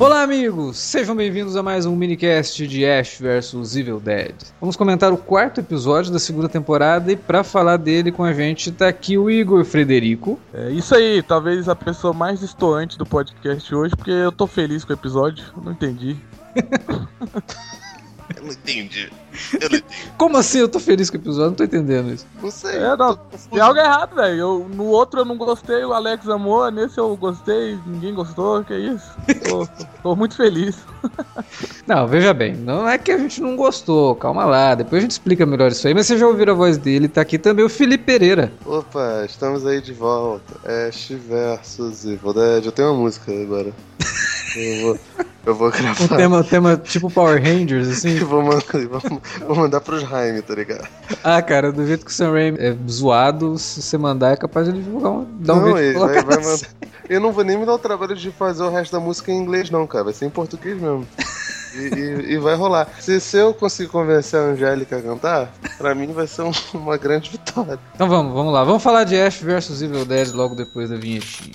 Olá, amigos! Sejam bem-vindos a mais um minicast de Ash vs Evil Dead. Vamos comentar o quarto episódio da segunda temporada e para falar dele com a gente tá aqui o Igor Frederico. É isso aí, talvez a pessoa mais distoante do podcast hoje, porque eu tô feliz com o episódio, não entendi. Eu não entendi. Eu não entendi. Como assim eu tô feliz com o episódio? Não tô entendendo isso. Não sei. É, não, tem algo errado, velho. No outro eu não gostei, o Alex amou, nesse eu gostei, ninguém gostou, que isso? Tô, tô muito feliz. Não, veja bem, não é que a gente não gostou, calma lá, depois a gente explica melhor isso aí, mas vocês já ouviram a voz dele, tá aqui também o Felipe Pereira. Opa, estamos aí de volta. Ash versus Evil Dead. Eu tenho uma música agora. Eu vou, eu vou Um gravar. tema, tema tipo Power Rangers, assim. Vou, mandar, vou, vou mandar pros Jaime, tá ligado? Ah, cara, do jeito que o Sam Raimi é zoado, se você mandar é capaz de ele divulgar um, dar um não, jeito de ele vai, mandar. Eu não vou nem me dar o trabalho de fazer o resto da música em inglês, não, cara. Vai ser em português mesmo. E, e- e vai rolar. Se, se eu conseguir convencer a Angélica a cantar, pra mim vai ser um- uma grande vitória. Então vamos, vamos lá. Vamos falar de Ash vs Evil Dead logo depois da vinhetinha.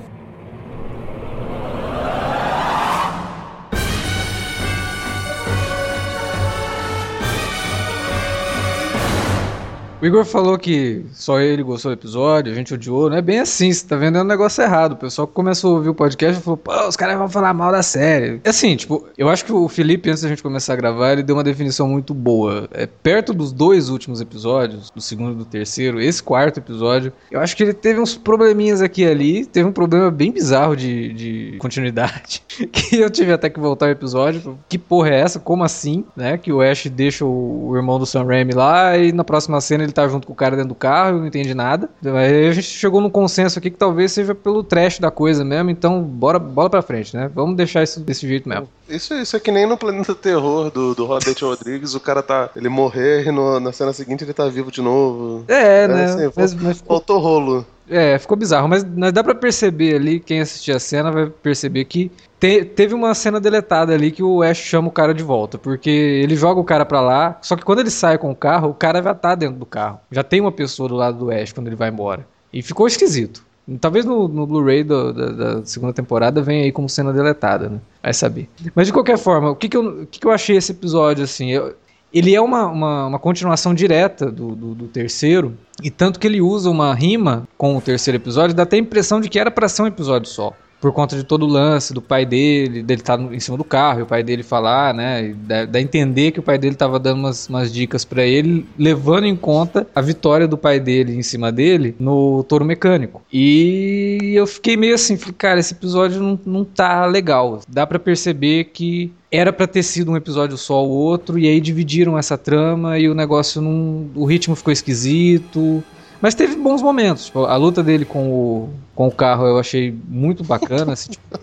O Igor falou que só ele gostou do episódio, a gente odiou. Não é bem assim, você tá vendo é um negócio errado. O pessoal que começou a ouvir o podcast falou, pô, os caras vão falar mal da série. É assim, tipo, eu acho que o Felipe, antes da gente começar a gravar, ele deu uma definição muito boa. É, perto dos dois últimos episódios, do segundo e do terceiro, esse quarto episódio, eu acho que ele teve uns probleminhas aqui e ali. Teve um problema bem bizarro de, de continuidade. que eu tive até que voltar o episódio. Que porra é essa? Como assim? Né? Que o Ash deixa o irmão do Sam Raimi lá e na próxima cena ele tá junto com o cara dentro do carro, eu não entendi nada. Aí a gente chegou num consenso aqui que talvez seja pelo trash da coisa mesmo, então bora, bola pra frente, né? Vamos deixar isso desse jeito mesmo. Isso, isso é que nem no Planeta Terror do, do Robert Rodrigues, o cara tá. Ele morrer e no- na cena seguinte ele tá vivo de novo. É, É, né? assim, mas, mas Faltou rolo. É, ficou bizarro, mas, mas dá pra perceber ali, quem assistir a cena vai perceber que te- teve uma cena deletada ali que o Ash chama o cara de volta, porque ele joga o cara pra lá, só que quando ele sai com o carro, o cara já tá dentro do carro. Já tem uma pessoa do lado do Ash quando ele vai embora. E ficou esquisito. Talvez no, no Blu-ray da, da segunda temporada venha aí como cena deletada, né? Vai saber. Mas de qualquer forma, o que, que, eu, o que, que eu achei esse episódio, assim? Eu- ele é uma, uma, uma continuação direta do, do, do terceiro, e tanto que ele usa uma rima com o terceiro episódio, dá até a impressão de que era pra ser um episódio só. Por conta de todo o lance do pai dele, dele estar em cima do carro, e o pai dele falar, né? Dá, entender que o pai dele tava dando umas, umas dicas pra ele, levando em conta a vitória do pai dele em cima dele no touro mecânico. E eu fiquei meio assim, falei, cara, esse episódio não, não tá legal. Dá pra perceber que era pra ter sido um episódio só ou outro, e aí dividiram essa trama e o negócio não. O ritmo ficou esquisito. Mas teve bons momentos. Tipo, a luta dele com o, com o carro eu achei muito bacana. assim, tipo,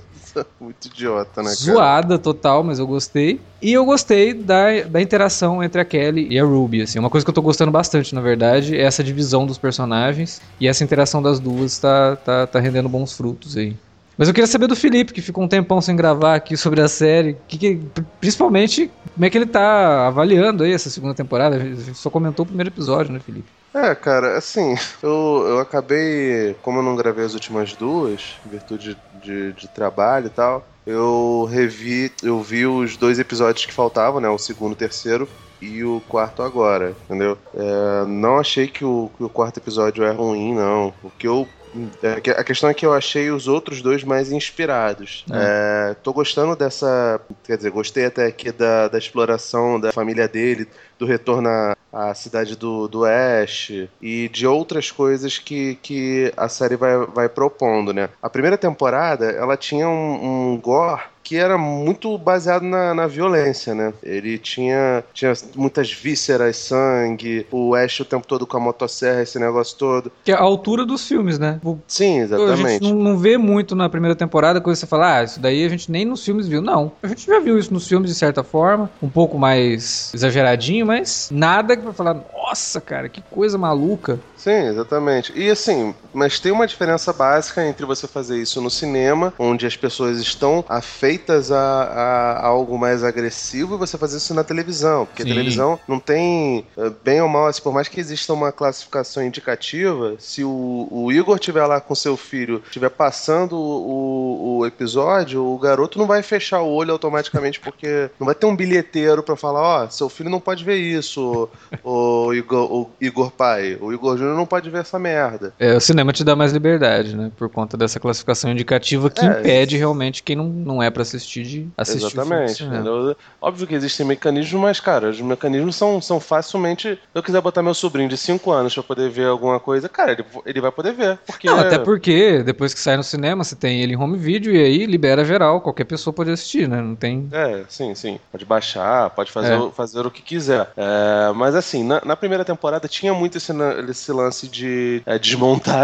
Muito idiota, né, cara? zoada total, mas eu gostei. E eu gostei da, da interação entre a Kelly e a Ruby. Assim. Uma coisa que eu tô gostando bastante, na verdade, é essa divisão dos personagens. E essa interação das duas tá, tá, tá rendendo bons frutos aí. Mas eu queria saber do Felipe, que ficou um tempão sem gravar aqui sobre a série. Que que- principalmente, como é que ele tá avaliando aí essa segunda temporada? A gente só comentou o primeiro episódio, né, Felipe? É, cara, assim, eu, eu acabei, como eu não gravei as últimas duas, em virtude de, de trabalho e tal, eu revi, eu vi os dois episódios que faltavam, né, o segundo o terceiro, e o quarto agora, entendeu? É, não achei que o, que o quarto episódio é ruim, não, eu é que a questão é que eu achei os outros dois mais inspirados. É, tô gostando dessa. Quer dizer, gostei até aqui da, da exploração da família dele, do retorno à, a cidade do, do Ash e de outras coisas que, que a série vai, vai propondo, né? A primeira temporada, ela tinha um, um gore que era muito baseado na, na violência, né? Ele tinha, tinha muitas vísceras, sangue, o Ash o tempo todo com a motosserra, esse negócio todo. Que é a altura dos filmes, né? O- Sim, A exatamente. gente não, não vê muito na primeira temporada coisa que você fala, ah, isso daí a gente nem nos filmes viu. Não. A gente já viu isso nos filmes de certa forma, um pouco mais exageradinho, mas nada que vai falar, nossa, cara, que coisa maluca. Sim, exatamente. E assim, mas tem uma diferença básica entre você fazer isso no cinema, onde as pessoas estão afeitas a, a- a algo mais agressivo, e você fazer isso na televisão. Porque Sim. a televisão não tem, eh, bem ou mal, assim, por mais que exista uma classificação indicativa, se o, o Igor estiver lá com seu filho, estiver passando o, o episódio, o garoto não vai fechar o olho automaticamente, porque não vai ter um bilheteiro pra falar, ó, seu filho não pode ver isso, o Igor, o Igor pai. O Igor Júnior não pode ver essa merda. É, o cinema te dá mais liberdade, né? Por conta dessa classificação indicativa que É, impede realmente quem não, não é pra assistir de assistir Exatamente. entendeu? Óbvio que existem mecanismos, mas, cara, os mecanismos são, são facilmente. Se eu quiser botar meu sobrinho de 5 anos pra poder ver alguma coisa, cara, ele, ele vai poder ver. Porque Não, até porque depois que sai no cinema, você tem ele em home video e aí libera geral, qualquer pessoa pode assistir, né? Não tem. É, sim, sim. Pode baixar, pode fazer, É. o, fazer o que quiser. É, mas assim, na, na primeira temporada tinha muito esse, esse lance de é,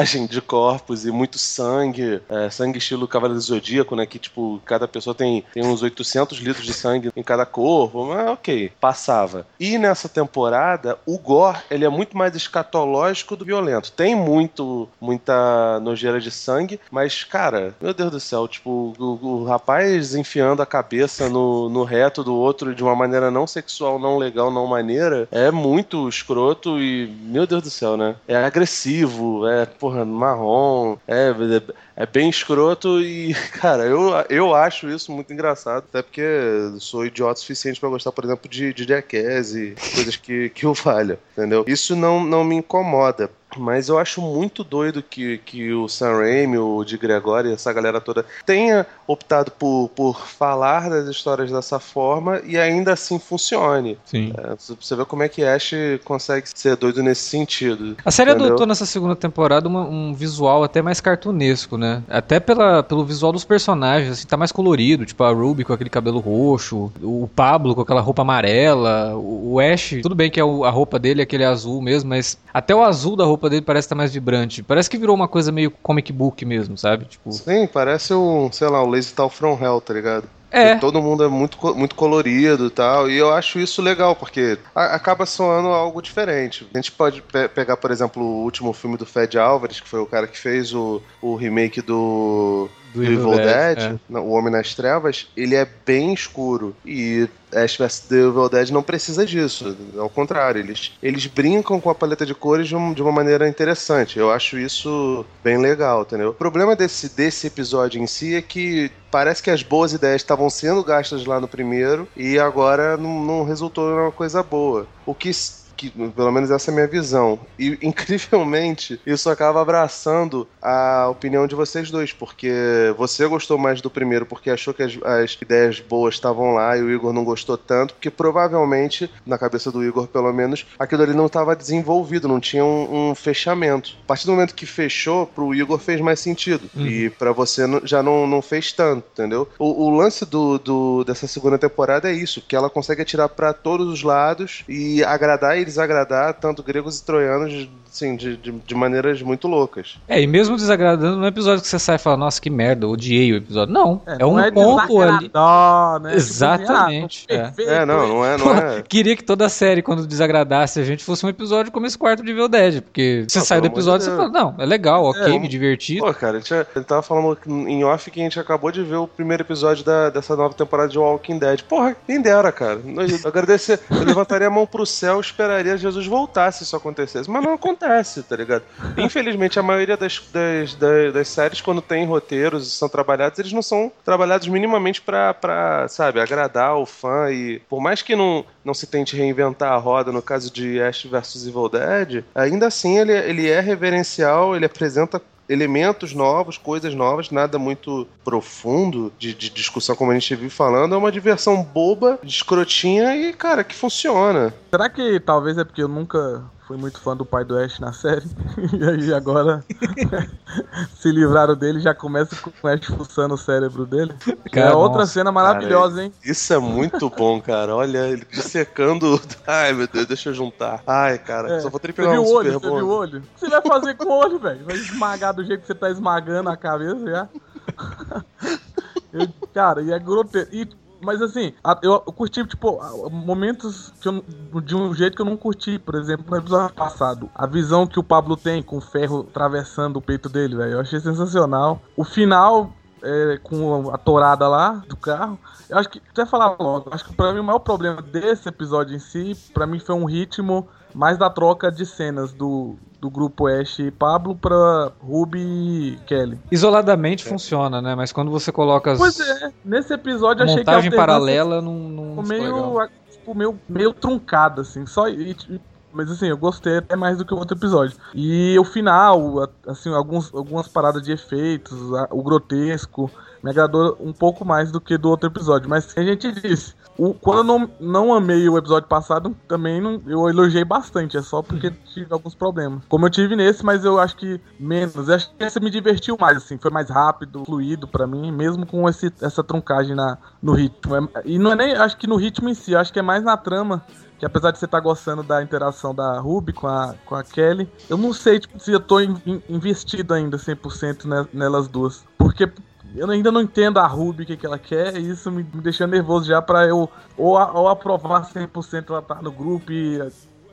desmontagem de corpos e muito sangue. é, sangue estilo Cavaleiro do Zodíaco, né? Que, tipo, cada pessoa tem, tem uns 800 litros de sangue em cada corpo. Mas ok, passava. E nessa temporada, o gore, ele é muito mais escatológico do violento. Tem muito, muita nojeira de sangue, mas, cara, meu Deus do céu, tipo, o, o rapaz enfiando a cabeça no, no reto do outro de uma maneira não sexual, não legal, não maneira, é muito escroto e, meu Deus do céu, né? É agressivo, é, porra, marrom, é, é bem escroto e, cara, eu, eu acho isso muito engraçado, até porque eu sou idiota o suficiente pra gostar, por exemplo, de, de Jackass e coisas que, que o valham, entendeu? Isso não, não me incomoda. Mas eu acho muito doido que, que o Sam Raimi, o de Gregório, essa galera toda tenha optado por, por falar das histórias dessa forma e ainda assim funcione. Sim. É, você vê como é que Ash consegue ser doido nesse sentido. A série Entendeu? adotou nessa segunda temporada uma- um visual até mais cartunesco, né? Até pela, pelo visual dos personagens, assim, tá mais colorido, tipo a Ruby com aquele cabelo roxo, o Pablo com aquela roupa amarela, o, o Ash, tudo bem que é o- a roupa dele é aquele azul mesmo, mas até o azul da roupa dele parece estar mais vibrante. Parece que virou uma coisa meio comic book mesmo, sabe? Tipo, Sim, parece um, sei lá, o Lazy Tal From Hell, tá ligado? é. Que Todo mundo é muito, muito colorido e tal. E eu acho isso legal, porque a- acaba soando algo diferente. A gente pode pe- pegar, por exemplo, o último filme do Fed Álvares, que foi o cara que fez o, o remake do, Do Evil Evil Dead, Dead, é. não, O Homem nas Trevas, ele é bem escuro. E Ash vs The Evil Dead não precisa disso. Ao contrário, eles, eles brincam com a paleta de cores de, um- de uma maneira interessante. Eu acho isso bem legal, entendeu? O problema desse, desse episódio em si é que parece que as boas ideias estavam sendo gastas lá no primeiro e agora não, não resultou em uma coisa boa. O que que, pelo menos essa é a minha visão. E, incrivelmente, isso acaba abraçando a opinião de vocês dois, porque você gostou mais do primeiro porque achou que as, as ideias boas estavam lá e o Igor não gostou tanto, porque provavelmente, na cabeça do Igor pelo menos, aquilo ali não estava desenvolvido, não tinha um, um fechamento. A partir do momento que fechou, pro Igor fez mais sentido. Uhum. E pra você já não, não fez tanto, entendeu? O, o lance do, do- dessa segunda temporada é isso, que ela consegue atirar pra todos os lados e agradar e desagradar tanto gregos e troianos, assim, de, de, de maneiras muito loucas. É, e mesmo desagradando, não é episódio que você sai e fala, nossa, que merda, odiei o episódio. Não, é, não um é ponto ali. né? Exatamente, Tipo, ah, é. É, não, não é, não é. Queria que toda série, quando desagradasse a gente, fosse um episódio como esse quarto de Evil Dead. Porque você Não, sai do episódio e você fala, não, é legal, ok, É, me diverti. Pô, cara, a gente, a gente tava falando em off que a gente acabou de ver o primeiro episódio da, dessa nova temporada de Walking Dead. Porra, quem dera, cara. Eu agradecer, eu levantaria a mão pro céu e esperaria Jesus voltar se isso acontecesse. Mas não acontece, tá ligado? Infelizmente, a maioria das, das, das, das séries, quando tem roteiros e são trabalhados, eles não são trabalhados minimamente pra, pra, sabe, agradar o fã. E por mais que não, não se tente reinventar a roda, no caso de Ash vs Evil Dead, ainda assim ele, ele é reverencial, ele apresenta elementos novos, coisas novas, nada muito profundo de, de discussão como a gente vive falando. É uma diversão boba, escrotinha e, cara, que funciona. Será que talvez é porque eu nunca fui muito fã do pai do Ash na série. E aí agora se livraram dele já começa com o Ash fuçando o cérebro dele. Cara, é outra nossa, cena maravilhosa, hein? Isso é muito bom, cara. Olha, ele dissecando. Ai, meu Deus, deixa eu juntar. Ai, cara, É, só vou ter que Você pegar viu um o olho? super Você viu o olho? O que você vai fazer com o olho, velho? Vai esmagar do jeito que você tá esmagando a cabeça já. Eu- cara, e é grotesco. E, mas assim, eu, curti, tipo, momentos que eu de um jeito que eu não curti. Por exemplo, no episódio passado. A visão que o Pablo tem com o ferro atravessando o peito dele, velho. Eu achei sensacional. O final. é, com a torada lá do carro. Eu acho que, até falar logo, acho que pra mim o maior problema desse episódio em si, pra mim foi um ritmo mais da troca de cenas do, do grupo Ash e Pablo pra Ruby e Kelly. Isoladamente funciona, né? Mas quando você coloca as Pois é, nesse episódio eu achei que a montagem paralela não, não meio, tipo, meio, meio truncada, assim, só... E, e- mas assim, eu gostei até mais do que o outro episódio. E o final, a- assim, alguns, algumas paradas de efeitos, a- o grotesco, me agradou um pouco mais do que do outro episódio. Mas a gente disse, o, quando eu não, não amei o episódio passado, também não, eu elogiei bastante. É só porque tive alguns problemas. Como eu tive nesse, mas eu acho que menos. Eu acho que esse me divertiu mais, assim. Foi mais rápido, fluido pra mim, mesmo com esse, essa truncagem na, no ritmo. É- e não é nem, acho que no ritmo em si, acho que é mais na trama. Que apesar de você estar gostando da interação da Ruby com a, com a Kelly, eu não sei tipo, se eu tô in- in- investido ainda 100% ne- nelas duas. Porque eu ainda não entendo a Ruby, o que, que ela quer, e isso me, me deixa nervoso já pra eu ou, ou aprovar 100% ela tá no grupo e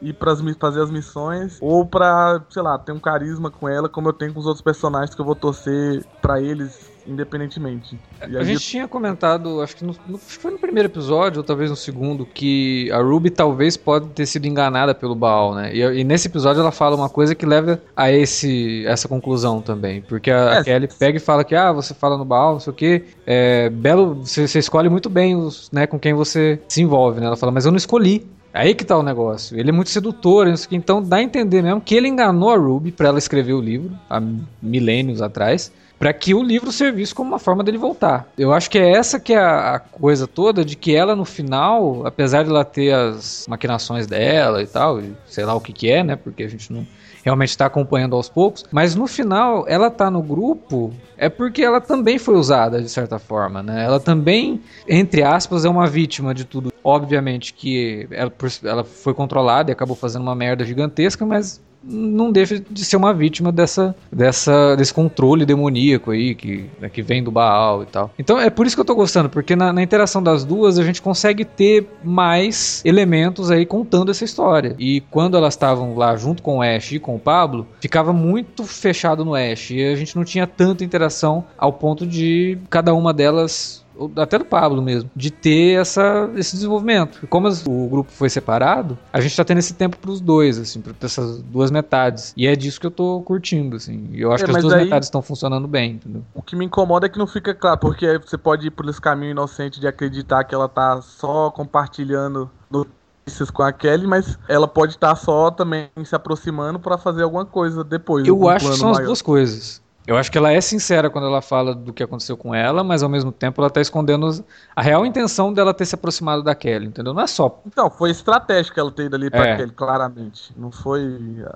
ir pras, mi- fazer as missões, ou pra, sei lá, ter um carisma com ela, como eu tenho com os outros personagens que eu vou torcer pra eles independentemente. E A gente tinha comentado, acho que, no, no- acho que foi no primeiro episódio, ou talvez no segundo, que a Ruby talvez pode ter sido enganada pelo Baal, né? E, e nesse episódio ela fala uma coisa que leva a esse, essa conclusão também. Porque a É, Kelly pega e fala que, ah, você fala no Baal, não sei o quê. É, belo, você, você escolhe muito bem os, né, com quem você se envolve, né? Ela fala, mas eu não escolhi. Aí que tá o negócio. Ele é muito sedutor, então dá a entender mesmo que ele enganou a Ruby pra ela escrever o livro, há milênios atrás para que o livro servisse como uma forma dele voltar. Eu acho que é essa que é a, a coisa toda de que ela no final, apesar de ela ter as maquinações dela e tal, e sei lá o que que é, né? Porque a gente não realmente está acompanhando aos poucos, mas no final ela tá no grupo é porque ela também foi usada de certa forma, né? Ela também, entre aspas, é uma vítima de tudo. Obviamente que ela, ela foi controlada e acabou fazendo uma merda gigantesca, mas não deixa de ser uma vítima dessa, dessa, desse controle demoníaco aí que, né, que vem do Baal e tal. Então é por isso que eu tô gostando, porque na, na interação das duas a gente consegue ter mais elementos aí contando essa história. E quando elas estavam lá junto com o Ash e com o Pablo, ficava muito fechado no Ash e a gente não tinha tanta interação ao ponto de cada uma delas até do Pablo mesmo, de ter essa, esse desenvolvimento. E como as- o grupo foi separado, a gente tá tendo esse tempo pros dois, assim, pra essas duas metades. E é disso que eu tô curtindo, assim. E eu acho É, que as duas metades estão funcionando bem, entendeu? O que me incomoda é que não fica claro, porque você pode ir por esse caminho inocente de acreditar que ela tá só compartilhando notícias com a Kelly, mas ela pode estar só também se aproximando pra fazer alguma coisa depois. Eu acho que são as maior. duas coisas. Eu acho que ela é sincera quando ela fala do que aconteceu com ela, mas ao mesmo tempo ela tá escondendo a real intenção dela ter se aproximado da Kelly, entendeu? Não é só Então, foi estratégico ela ter ido ali pra É. Kelly, claramente. Não foi.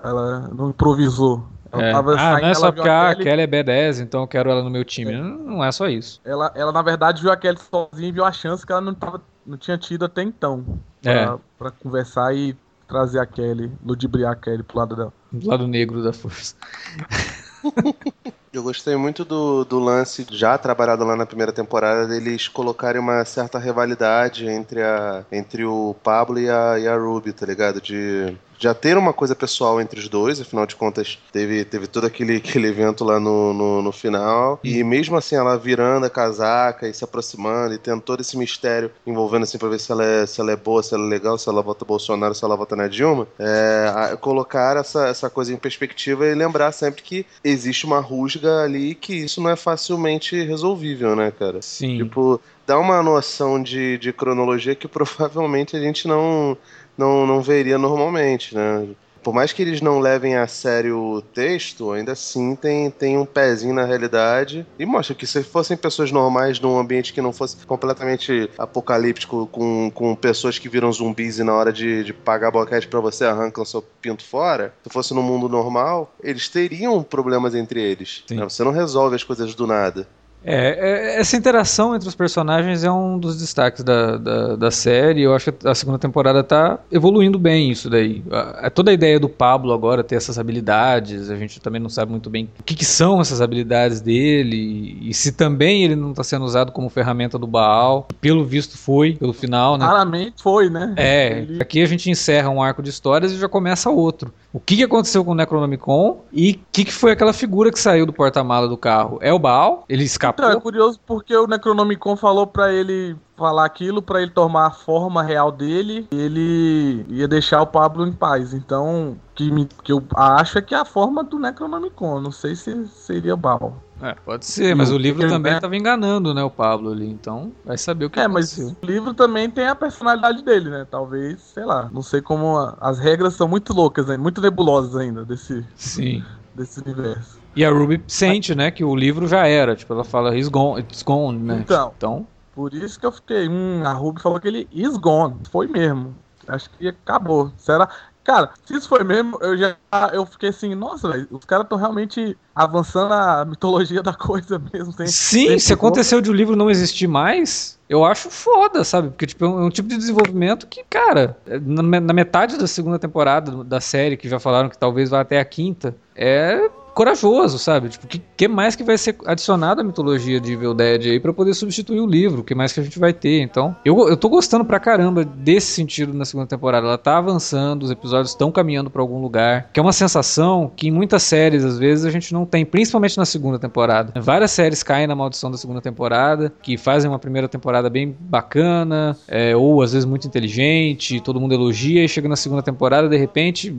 Ela não improvisou. Ela É. tava Ah, saindo, não é só porque a Kelly- Kelly é B10, então eu quero ela no meu time. Não, não é só isso. Ela, ela, na verdade, viu a Kelly sozinha e viu a chance que ela não, tava, não tinha tido até então. Pra, É. pra conversar e trazer a Kelly, ludibriar a Kelly pro lado dela. Do lado negro da força. Eu gostei muito do, do lance já trabalhado lá na primeira temporada deles colocarem uma certa rivalidade entre, a, entre o Pablo e a, e a Ruby, tá ligado? De já ter uma coisa pessoal entre os dois, afinal de contas teve, teve todo aquele, aquele evento lá no, no, no final. E mesmo assim ela virando a casaca e se aproximando e tendo todo esse mistério envolvendo assim pra ver se ela é, se ela é boa, se ela é legal, se ela vota Bolsonaro, se ela vota na Dilma. É, colocar essa, essa coisa em perspectiva e lembrar sempre que existe uma rusga ali que isso não é facilmente resolvível, né, cara? Sim. Tipo, dá uma noção de, de cronologia que provavelmente a gente não, não, não veria normalmente, né? por mais que eles não levem a sério o texto, ainda assim tem, tem um pezinho na realidade e mostra que se fossem pessoas normais num ambiente que não fosse completamente apocalíptico, com, com pessoas que viram zumbis e na hora de, de pagar boquete para você arrancam seu pinto fora, se fosse no mundo normal, eles teriam problemas entre eles. Né? Você não resolve as coisas do nada. É, é, essa interação entre os personagens é um dos destaques da, da, da, série. Eu acho que a segunda temporada tá evoluindo bem isso daí. A, a, toda a ideia do Pablo agora ter essas habilidades, a gente também não sabe muito bem o que, que são essas habilidades dele e, e se também ele não está sendo usado como ferramenta do Baal. Pelo visto foi, pelo final, né? Claramente foi, né? É, ele... aqui a gente encerra um arco de histórias e já começa outro. O que, que aconteceu com o Necronomicon e o que, que foi aquela figura que saiu do porta-mala do carro? É o Baal? Ele escapou? Então, é curioso porque o Necronomicon falou para ele falar aquilo para ele tomar a forma real dele e ele ia deixar o Pablo em paz. Então, que, me, que eu acho é que é a forma do Necronomicon. Não sei se seria Baal. É, pode ser, mas o livro também estava né? enganando, né, o Pablo ali, então vai saber o que É, aconteceu. mas o livro também tem a personalidade dele, né, talvez, sei lá, não sei como, a, as regras são muito loucas, né? muito nebulosas ainda desse, Sim. Desse universo. E a Ruby sente, né, que o livro já era. Tipo, ela fala, he's gone, it's gone, né? Então, então, por isso que eu fiquei, hum, a Ruby falou que ele is gone. Foi mesmo. Acho que acabou. Será? Cara, se isso foi mesmo, eu já eu fiquei assim, nossa, véio, os caras estão realmente avançando a mitologia da coisa mesmo. Tem, Sim, tem se aconteceu de o um livro não existir mais, eu acho foda, sabe? Porque tipo, é um, é tipo de desenvolvimento que, cara, na, na metade da segunda temporada da série, que já falaram que talvez vá até a quinta, é corajoso, sabe? Tipo, que, que, mais que vai ser adicionado à mitologia de Evil Dead aí para poder substituir o livro? O que mais que a gente vai ter? Então, eu, eu tô gostando pra caramba desse sentido na segunda temporada. Ela tá avançando, os episódios estão caminhando para algum lugar, que é uma sensação que em muitas séries, às vezes, a gente não tem, principalmente na segunda temporada. Várias séries caem na maldição da segunda temporada, que fazem uma primeira temporada bem bacana, é, ou às vezes muito inteligente, todo mundo elogia, e chega na segunda temporada, de repente,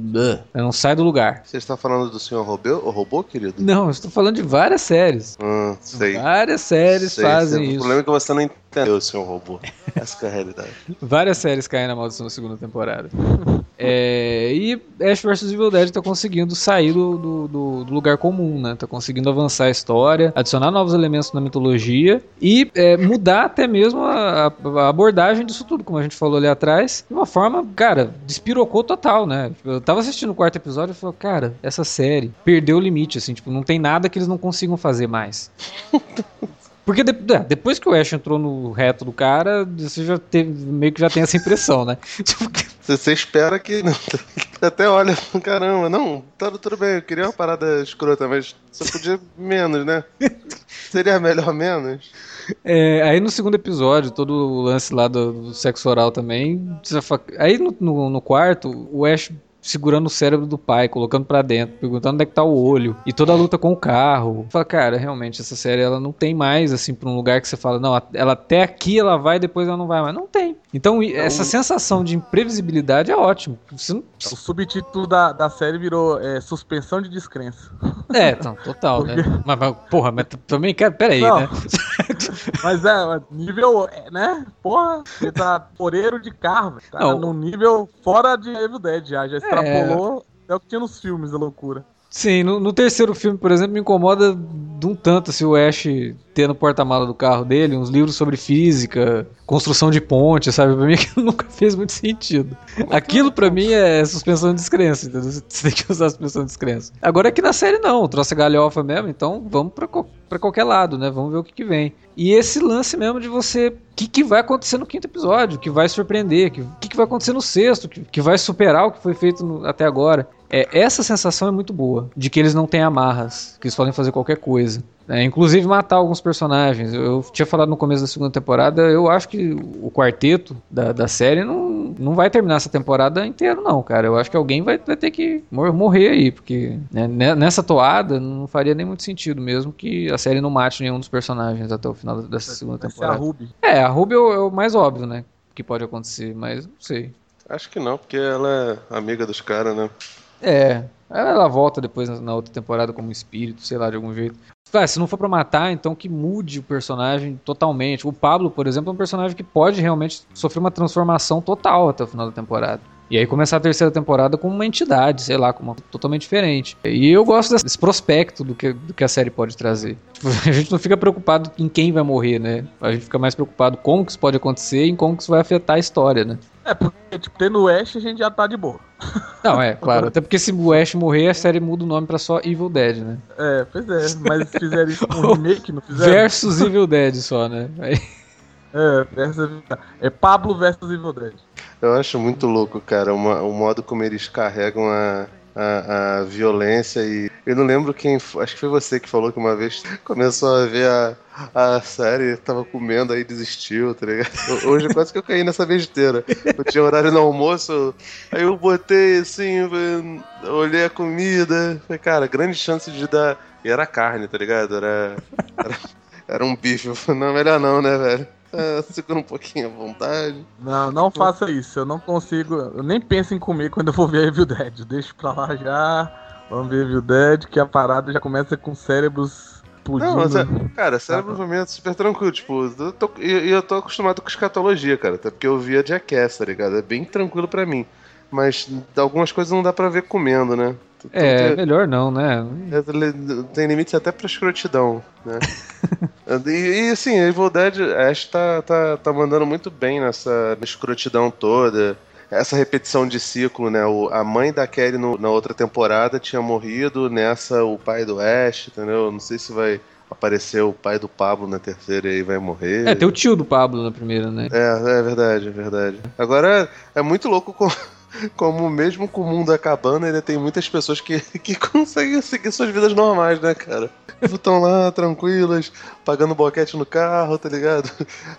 não sai do lugar. Você está falando do Sr. Robeu? Robô, querido? Não, eu estou falando de várias séries. Hum, sei. Várias séries sei, fazem sei. isso. O problema é que você não entendeu, seu robô. Essa é a realidade. várias séries caem na maldição na segunda temporada. É, e Ash vs Evil Dead tá conseguindo sair do, do, do, lugar comum, né? Tá conseguindo avançar a história, adicionar novos elementos na mitologia e é, mudar até mesmo a, a, abordagem disso tudo, como a gente falou ali atrás, de uma forma, cara, despirocou total, né? Eu tava assistindo o quarto episódio e falei, cara, essa série perdeu o limite, assim, tipo, não tem nada que eles não consigam fazer mais. Porque de, é, depois que o Ash entrou no reto do cara, você já teve, meio que já tem essa impressão, né? Você espera que. Não, até olha, caramba, não, tá tudo bem, eu queria uma parada escrota, mas você podia menos, né? Seria melhor menos. É, aí no segundo episódio, todo o lance lá do, do sexo oral também. Aí no, no, no quarto, o Ash segurando o cérebro do pai, colocando para dentro, perguntando onde é que tá o olho, e toda a luta com o carro. Fala, cara, realmente essa série ela não tem mais assim para um lugar que você fala, não, ela até aqui ela vai, depois ela não vai mais. Não tem. Então, então essa sensação de imprevisibilidade é ótimo. Não... O subtítulo da, da série virou é, suspensão de descrença. É, então, total, né? Porque... né? Mas, mas, porra, mas também, cara, peraí, não. né? mas é, nível, é, né? Porra, você tá poreiro de carro, tá não. num nível fora de Evil Dead já, já extrapolou é, é o que tinha nos filmes, a loucura. Sim, no, no, terceiro filme, por exemplo, me incomoda de um tanto se o Ash ter no porta-mala do carro dele uns livros sobre física, construção de ponte, sabe? Pra mim aquilo nunca fez muito sentido. Aquilo pra mim é suspensão de descrença, entendeu? Você tem que usar suspensão de descrença. Agora aqui na série não, trouxe a galhofa mesmo, então vamos pra, pra qualquer lado, né? Vamos ver o que, que vem. E esse lance mesmo de você. O que, que vai acontecer no quinto episódio? Que vai surpreender? O que, que, que vai acontecer no sexto? Que, que vai superar o que foi feito no, até agora? É, essa sensação é muito boa, de que eles não têm amarras, que eles podem fazer qualquer coisa. É, inclusive matar alguns personagens. Eu, tinha falado no começo da segunda temporada, eu acho que o quarteto da, da série não, não vai terminar essa temporada inteira, não, cara. Eu acho que alguém vai, vai ter que morrer aí, porque né, nessa toada não faria nem muito sentido mesmo que a série não mate nenhum dos personagens até o final dessa segunda temporada. a Ruby. É, a Ruby é o, é o mais óbvio, né? Que pode acontecer, mas não sei. Acho que não, porque ela é amiga dos caras, né? É, ela volta depois na outra temporada como espírito, sei lá, de algum jeito. Ah, se não for pra matar, então que mude o personagem totalmente. O Pablo, por exemplo, é um personagem que pode realmente sofrer uma transformação total até o final da temporada. E aí começar a terceira temporada com uma entidade, sei lá, com uma totalmente diferente. E eu gosto desse prospecto do que, do que a série pode trazer. Tipo, a gente não fica preocupado em quem vai morrer, né? A gente fica mais preocupado como que isso pode acontecer e como que isso vai afetar a história, né? É, porque, tipo, tendo o Ash, a gente já tá de boa. Não, é, claro. Até porque se o Ash morrer, a série muda o nome pra só Evil Dead, né? É, pois é. Mas fizeram isso com remake, não fizeram? Versus Evil Dead só, né? Aí... É, versus... é Pablo versus Evil Dead. Eu acho muito louco, cara, uma, o modo como eles carregam a, a, a, violência e. Eu não lembro quem. Acho que foi você que falou que uma vez começou a ver a, a série, tava comendo aí desistiu, tá ligado? Hoje quase que eu caí nessa besteira. Eu tinha horário no almoço, aí eu botei assim, olhei a comida, falei, cara, grande chance de dar. E era carne, tá ligado? Era. Era, era um bife. Eu falei, não, melhor não, né, velho? É, segura um pouquinho à vontade. Não, não faça isso. Eu não consigo. Eu nem penso em comer quando eu vou ver Evil Dead. Deixa pra lá já. Vamos ver Evil Dead, que a parada já começa com cérebros. Não, mas é, cara, cérebro pra mim é super tranquilo. Tipo, eu tô, eu, eu tô acostumado com escatologia, cara. Até porque eu via Jackass, tá ligado? É bem tranquilo pra mim. Mas algumas coisas não dá pra ver comendo, né? É, tem, melhor não, né? É, tem limites até pra escrotidão, né? e, e assim, a Evil Dead, Ash tá, tá, tá mandando muito bem nessa escrotidão toda. Essa repetição de ciclo, né? O, a mãe da Kelly no, na outra temporada tinha morrido, nessa o pai do Ash, entendeu? Não sei se vai aparecer o pai do Pablo na terceira e aí vai morrer. É, tem o tio do Pablo na primeira, né? É, é verdade, é verdade. Agora, é muito louco com como mesmo com o mundo acabando, ainda tem muitas pessoas que, que conseguem seguir suas vidas normais, né, cara? Estão lá, tranquilas, pagando boquete no carro, tá ligado?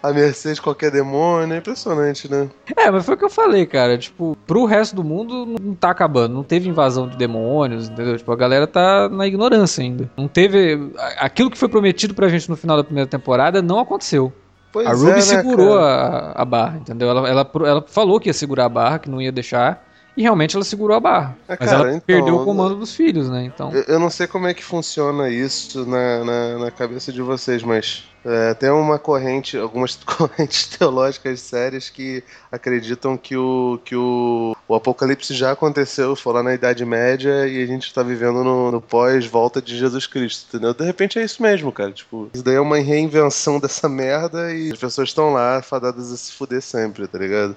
A mercê de qualquer demônio, é impressionante, né? É, mas foi o que eu falei, cara. Tipo, pro resto do mundo não tá acabando. Não teve invasão de demônios, entendeu? Tipo, a galera tá na ignorância ainda. Não teve. Aquilo que foi prometido pra gente no final da primeira temporada não aconteceu. Pois a Ruby é, né, segurou a, a, barra, entendeu? Ela, ela, ela falou que ia segurar a barra, que não ia deixar. E realmente ela segurou a barra. É, mas cara, ela então, perdeu o comando dos filhos, né? Então... Eu, eu, não sei como é que funciona isso na, na, na cabeça de vocês, mas é, tem uma corrente, algumas correntes teológicas sérias que acreditam que o, que o, o apocalipse já aconteceu, foi lá na Idade Média e a gente está vivendo no, no pós-volta de Jesus Cristo, entendeu? De repente é isso mesmo, cara. Tipo, isso daí é uma reinvenção dessa merda e as pessoas estão lá fadadas a se fuder sempre, tá ligado?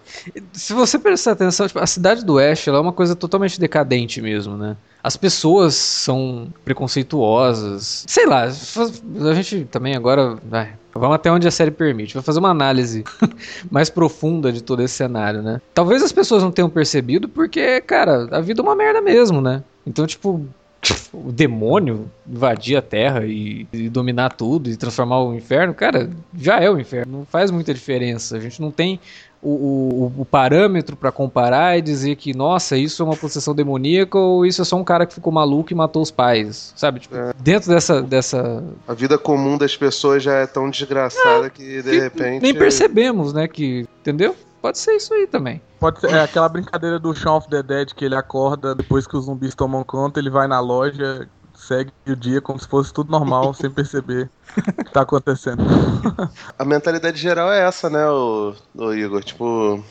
Se você prestar atenção, tipo, a cidade do Oeste é uma coisa totalmente decadente mesmo, né? As pessoas são preconceituosas. Sei lá, a gente também agora. Vai, vamos até onde a série permite. Vou fazer uma análise mais profunda de todo esse cenário, né? Talvez as pessoas não tenham percebido porque, cara, a vida é uma merda mesmo, né? Então, tipo, o demônio invadir a Terra e, e, dominar tudo e transformar o inferno, cara, já é o inferno. Não faz muita diferença. A gente não tem o, o, o parâmetro para comparar e dizer que, nossa, isso é uma possessão demoníaca ou isso é só um cara que ficou maluco e matou os pais, sabe? Tipo, é. Dentro dessa, dessa. A vida comum das pessoas já é tão desgraçada é, que, de que repente. Nem percebemos, né? Que. Entendeu? Pode ser isso aí também. Pode ser, é aquela brincadeira do Shaun of the Dead que ele acorda depois que os zumbis tomam conta, ele vai na loja, segue o dia como se fosse tudo normal, sem perceber o que tá acontecendo. A mentalidade geral é essa, né, o, o Igor? Tipo,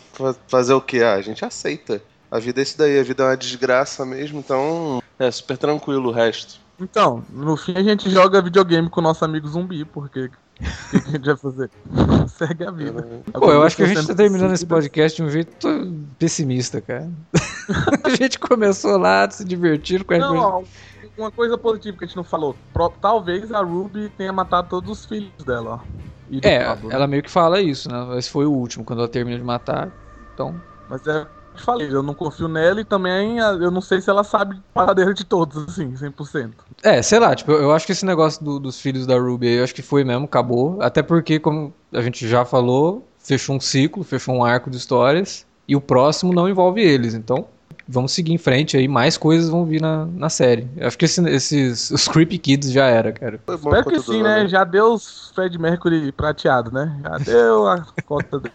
fazer o que? Ah, a gente aceita. A vida é isso daí, a vida é uma desgraça mesmo, então é super tranquilo o resto. Então, no fim a gente joga videogame com o nosso amigo zumbi, porque o que, a gente vai fazer? Segue a vida. Pô, eu acho que a gente tá terminando esse podcast de um jeito pessimista, cara. a gente começou lá, se divertir com a Não, uma coisa positiva que a gente não falou. Talvez a Ruby tenha matado todos os filhos dela, ó. É, Pablo, ela meio que fala isso, né? Esse foi o último, quando ela termina de matar. Então. Mas é eu falei, eu não confio nela e também eu não sei se ela sabe a paradeira de todos, assim, 100%. É, sei lá, tipo, eu acho que esse negócio do, dos filhos da Ruby aí, eu acho que foi mesmo, acabou. Até porque, como a gente já falou, fechou um ciclo, fechou um arco de histórias. E o próximo não envolve eles, então vamos seguir em frente aí, mais coisas vão vir na, na série. Eu acho que esse, esses os Creepy Kids já era, cara. Espero que sim, né? Já deu os Fred Mercury prateado, né? Já deu a cota dele.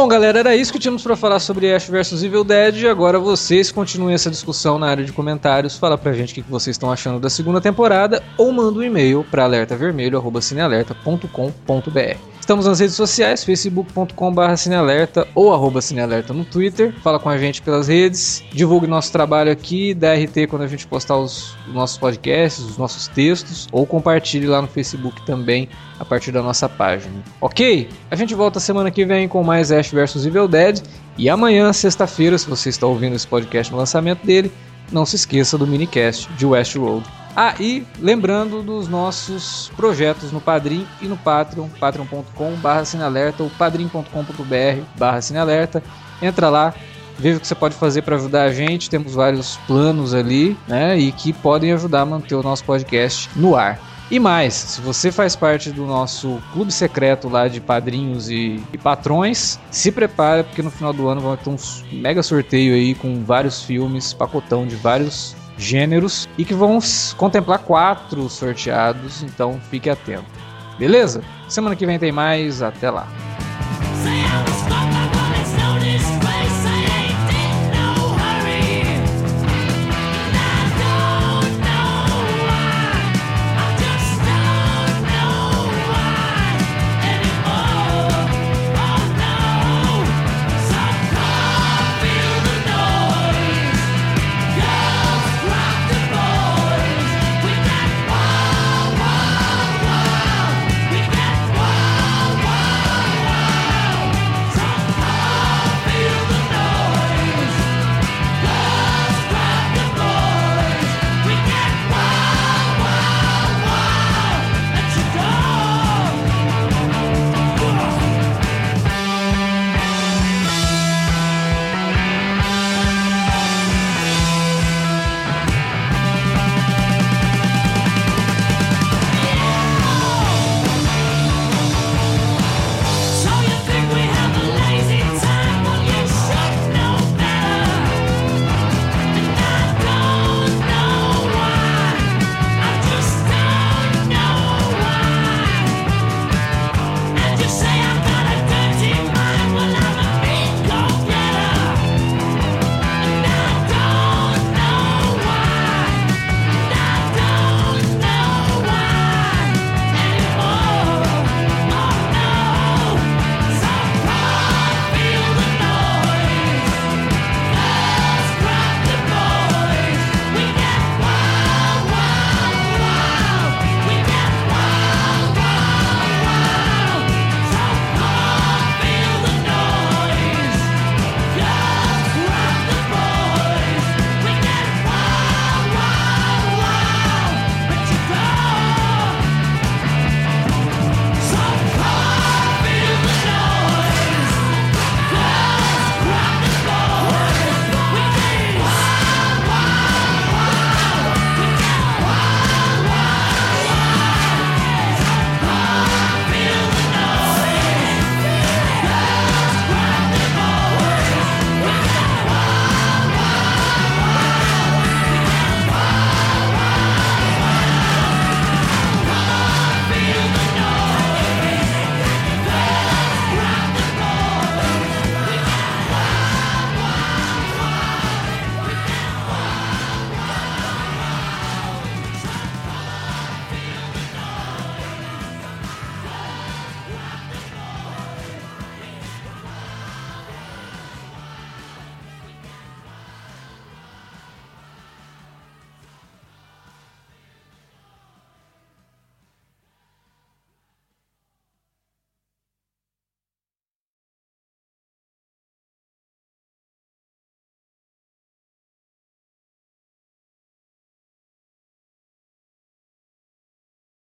Bom, galera, era isso que tínhamos para falar sobre Ash vs Evil Dead. Agora vocês continuem essa discussão na área de comentários. Fala pra gente o que vocês estão achando da segunda temporada ou manda um e-mail para alertavermelho@cinealerta.com.br. Estamos nas redes sociais, facebook.com.br cinealerta ou arroba cinealerta no Twitter. Fala com a gente pelas redes, divulgue nosso trabalho aqui, dá RT quando a gente postar os nossos podcasts, os nossos textos, ou compartilhe lá no Facebook também a partir da nossa página. Ok? A gente volta semana que vem com mais Ash vs Evil Dead. E amanhã, sexta-feira, se você está ouvindo esse podcast no lançamento dele, não se esqueça do minicast de Westworld. Ah, e lembrando dos nossos projetos no Padrim e no Patreon, patreon.com.br cinealerta ou padrim.com.br cinealerta. Entra lá, veja o que você pode fazer para ajudar a gente. Temos vários planos ali, né, e que podem ajudar a manter o nosso podcast no ar. E mais, se você faz parte do nosso clube secreto lá de padrinhos e, e patrões, se prepara porque no final do ano vai ter um mega sorteio aí com vários filmes, pacotão de vários gêneros e que vão contemplar quatro sorteados, então fique atento. Beleza? Semana que vem tem mais, até lá.